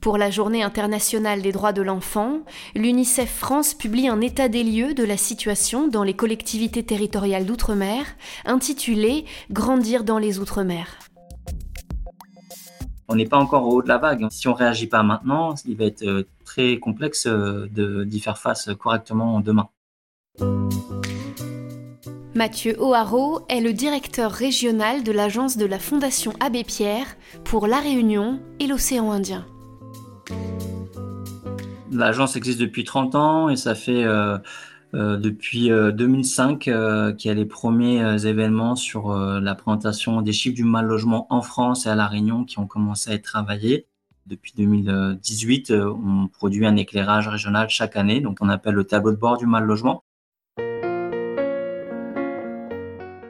Pour la Journée internationale des droits de l'enfant, l'UNICEF France publie un état des lieux de la situation dans les collectivités territoriales d'outre-mer, intitulé Grandir dans les outre-mer. On n'est pas encore au haut de la vague. Si on réagit pas maintenant, il va être euh, très complexe euh, d'y faire face correctement demain. Mathieu O'Haraud est le directeur régional de l'agence de la Fondation Abbé Pierre pour La Réunion et l'océan Indien. L'agence existe depuis 30 ans et ça fait euh, euh, depuis 2005 euh, qu'il y a les premiers événements sur la présentation des chiffres du mal logement en France et à La Réunion qui ont commencé à être travaillés. Depuis 2018, on produit un éclairage régional chaque année, donc on appelle le tableau de bord du mal logement.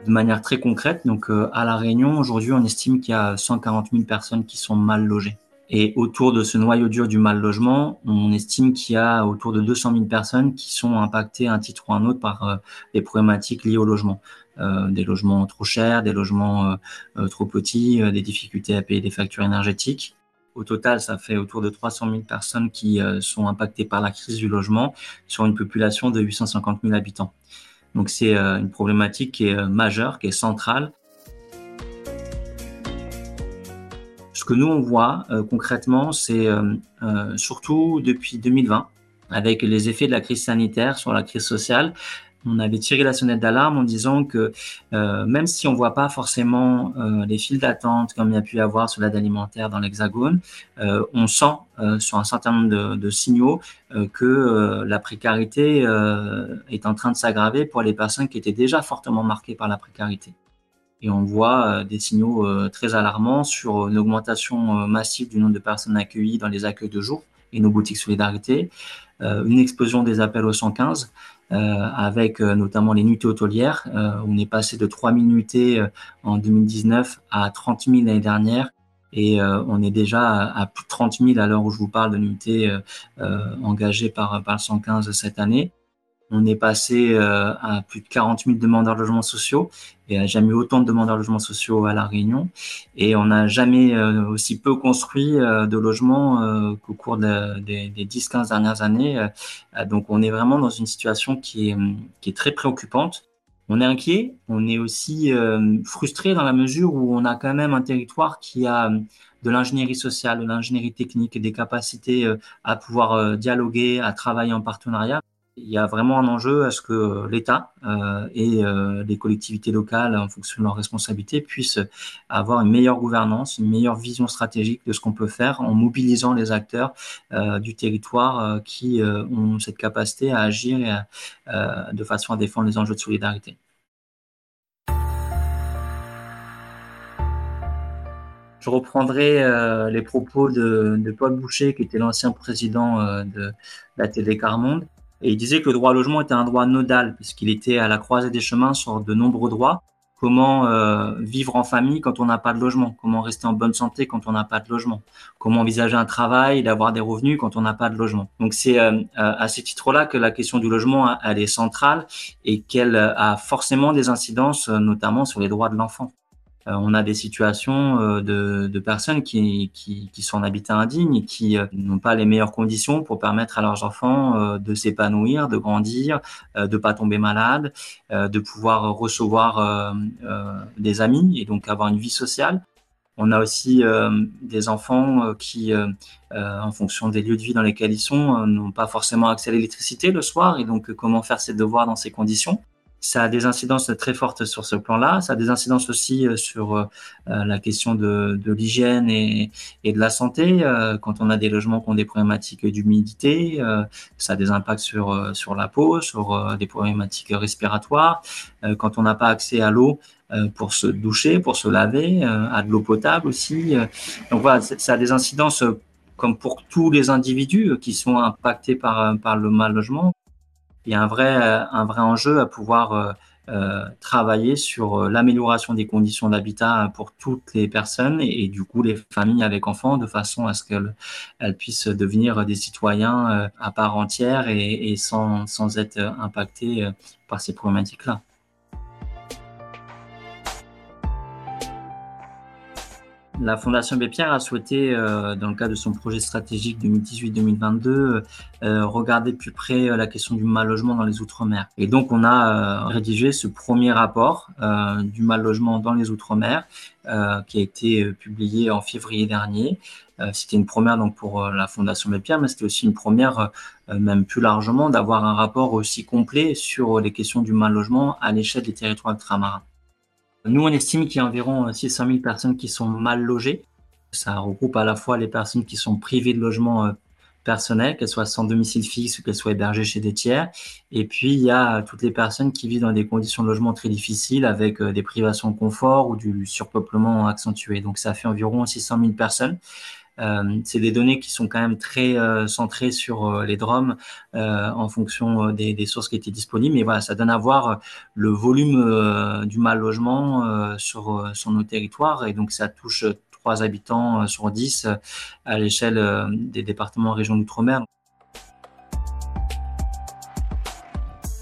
De manière très concrète, donc à La Réunion, aujourd'hui, on estime qu'il y a 140 000 personnes qui sont mal logées. Et autour de ce noyau dur du mal logement, on estime qu'il y a autour de 200 000 personnes qui sont impactées à un titre ou un autre par euh, les problématiques liées au logement. Euh, des logements trop chers, des logements euh, trop petits, des difficultés à payer des factures énergétiques. Au total, ça fait autour de 300 000 personnes qui sont impactées par la crise du logement sur une population de 850 000 habitants. Donc c'est une problématique qui est majeure, qui est centrale. Ce que nous, on voit euh, concrètement, c'est euh, euh, surtout depuis 2020, avec les effets de la crise sanitaire sur la crise sociale, on avait tiré la sonnette d'alarme en disant que même si on voit pas forcément les files d'attente comme il y a pu y avoir sur l'aide alimentaire dans l'Hexagone, on sent sur un certain nombre de, de signaux que la précarité est en train de s'aggraver pour les personnes qui étaient déjà fortement marquées par la précarité. Et on voit euh, des signaux euh, très alarmants sur une augmentation euh, massive du nombre de personnes accueillies dans les accueils de jour et nos boutiques solidarité, une explosion des appels au 115, avec notamment les nuitées hôtelières. on est passé de 3 000 nuitées en 2019 à 30 000 l'année dernière. Et on est déjà à, plus de 30 000 à l'heure où je vous parle de nuitées engagées par, par le 115 cette année. On est passé euh, à plus de 40 000 demandeurs de logements sociaux. N'y a jamais eu autant de demandeurs de logements sociaux à La Réunion. Et on n'a jamais euh, aussi peu construit euh, de logements qu'au cours des 10-15 dernières années. donc on est vraiment dans une situation qui est, qui est très préoccupante. On est inquiet, on est aussi frustré dans la mesure où on a quand même un territoire qui a de l'ingénierie sociale, de l'ingénierie technique, des capacités à pouvoir dialoguer, à travailler en partenariat il y a vraiment un enjeu à ce que l'État euh, et euh, les collectivités locales, en fonction de leurs responsabilités, puissent avoir une meilleure gouvernance, une meilleure vision stratégique de ce qu'on peut faire en mobilisant les acteurs euh, du territoire qui ont cette capacité à agir de façon à défendre les enjeux de solidarité. Je reprendrai les propos de, de, Paul Boucher, qui était l'ancien président de la télé Carmonde, et il disait que le droit au logement était un droit nodal, puisqu'il était à la croisée des chemins sur de nombreux droits. Comment euh, vivre en famille quand on n'a pas de logement? Comment rester en bonne santé quand on n'a pas de logement? Comment envisager un travail d'avoir des revenus quand on n'a pas de logement? Donc c'est euh, à ce titre-là que la question du logement, elle est centrale et qu'elle a forcément des incidences, notamment sur les droits de l'enfant. Euh, on a des situations euh, de, personnes qui, sont en habitat indigne et qui euh, n'ont pas les meilleures conditions pour permettre à leurs enfants de s'épanouir, de grandir, de pas tomber malade, de pouvoir recevoir des amis et donc avoir une vie sociale. On a aussi des enfants qui, en fonction des lieux de vie dans lesquels ils sont, n'ont pas forcément accès à l'électricité le soir et donc comment faire ses devoirs dans ces conditions ça a des incidences très fortes sur ce plan-là. Ça a des incidences aussi euh, sur euh, euh, la question de, l'hygiène et, de la santé. quand on a des logements qui ont des problématiques d'humidité, ça a des impacts sur, la peau, sur des problématiques respiratoires. quand on n'a pas accès à l'eau, pour se doucher, pour se laver, à de l'eau potable aussi. Donc voilà, ça a des incidences comme pour tous les individus qui sont impactés par le mal logement il y a un vrai, un vrai enjeu à pouvoir euh, euh, travailler sur euh, l'amélioration des conditions d'habitat pour toutes les personnes et, du coup les familles avec enfants de façon à ce qu'elles elles puissent devenir des citoyens à part entière et, et sans, sans être impactés par ces problématiques-là. La Fondation Bépierre a souhaité, euh, dans le cadre de son projet stratégique 2018-2022, euh, regarder de plus près euh, la question du mal logement dans les Outre-mer. Et donc, on a rédigé ce premier rapport du mal logement dans les Outre-mer, qui a été publié en février dernier. c'était une première donc pour la Fondation Bépierre, mais c'était aussi une première, même plus largement, d'avoir un rapport aussi complet sur les questions du mal logement à l'échelle des territoires ultramarins. Nous, on estime qu'il y a environ 600 000 personnes qui sont mal logées. Ça regroupe à la fois les personnes qui sont privées de logement euh, personnel, qu'elles soient sans domicile fixe ou qu'elles soient hébergées chez des tiers. Et puis, il y a toutes les personnes qui vivent dans des conditions de logement très difficiles avec euh, des privations de confort ou du surpeuplement accentué. Donc, ça fait environ 600 000 personnes. Euh, c'est des données qui sont quand même très euh, centrées sur euh, les DROM en fonction des, sources qui étaient disponibles. Mais voilà, ça donne à voir le volume du mal logement sur, nos territoires. Et donc, ça touche 3 habitants sur 10 à l'échelle des départements régions d'outre-mer.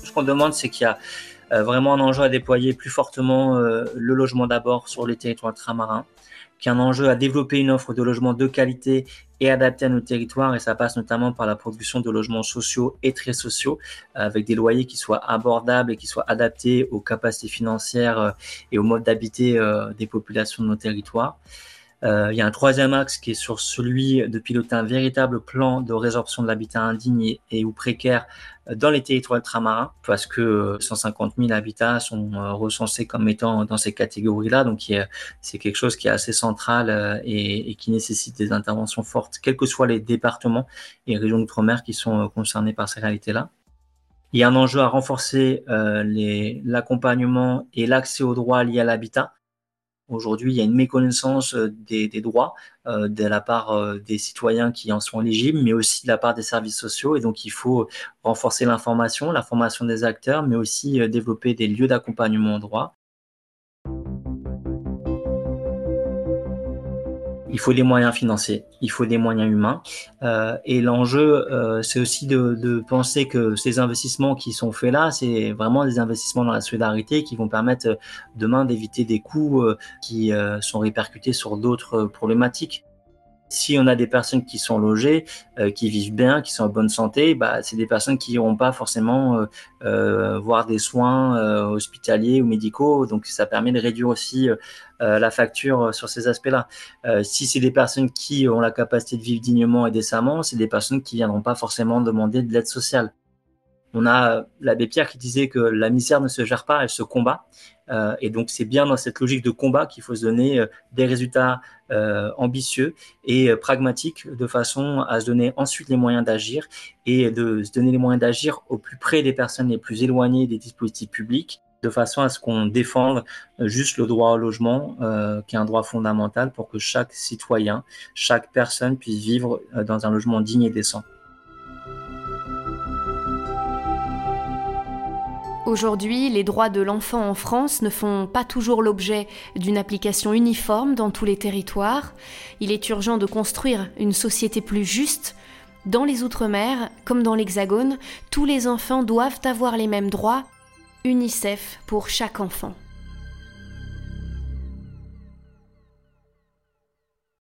Ce qu'on demande, c'est qu'il y a vraiment un enjeu à déployer plus fortement le logement d'abord sur les territoires ultramarins qui un enjeu à développer une offre de logement de qualité et adaptée à nos territoires. Et ça passe notamment par la production de logements sociaux et très sociaux, avec des loyers qui soient abordables et qui soient adaptés aux capacités financières euh, et au mode d'habiter euh, des populations de nos territoires. Euh, il y a un troisième axe qui est sur celui de piloter un véritable plan de résorption de l'habitat indigne et, ou précaire euh, dans les territoires ultramarins, parce que 150 000 habitats sont euh, recensés comme étant dans ces catégories-là. Donc, c'est quelque chose qui est assez central et, et, qui nécessite des interventions fortes, quels que soient les départements et régions d'outre-mer qui sont concernés par ces réalités-là. Il y a un enjeu à renforcer l'accompagnement et l'accès aux droits liés à l'habitat Aujourd'hui, il y a une méconnaissance euh, des, droits euh, de la part euh, des citoyens qui en sont éligibles, mais aussi de la part des services sociaux. Et donc, il faut renforcer l'information, la formation des acteurs, mais aussi développer des lieux d'accompagnement au droit. Il faut des moyens financiers, il faut des moyens humains. Euh, et l'enjeu, euh, c'est aussi de, de, penser que ces investissements qui sont faits là, c'est vraiment des investissements dans la solidarité qui vont permettre euh, demain d'éviter des coûts euh, qui sont répercutés sur d'autres problématiques si on a des personnes qui sont logées, euh, qui vivent bien, qui sont en bonne santé, bah, c'est des personnes qui n'iront pas forcément euh, euh, voir des soins hospitaliers ou médicaux. Donc, ça permet de réduire aussi la facture sur ces aspects-là. si c'est des personnes qui ont la capacité de vivre dignement et décemment, c'est des personnes qui viendront pas forcément demander de l'aide sociale. On a l'abbé Pierre qui disait que la misère ne se gère pas, elle se combat. Euh, et donc, c'est bien dans cette logique de combat qu'il faut se donner euh, des résultats euh, ambitieux et pragmatiques de façon à se donner ensuite les moyens d'agir et de se donner les moyens d'agir au plus près des personnes les plus éloignées des dispositifs publics de façon à ce qu'on défende juste le droit au logement, qui est un droit fondamental pour que chaque citoyen, chaque personne puisse vivre dans un logement digne et décent. Aujourd'hui, les droits de l'enfant en France ne font pas toujours l'objet d'une application uniforme dans tous les territoires. Il est urgent de construire une société plus juste. Dans les Outre-mer, comme dans l'Hexagone, tous les enfants doivent avoir les mêmes droits. UNICEF pour chaque enfant.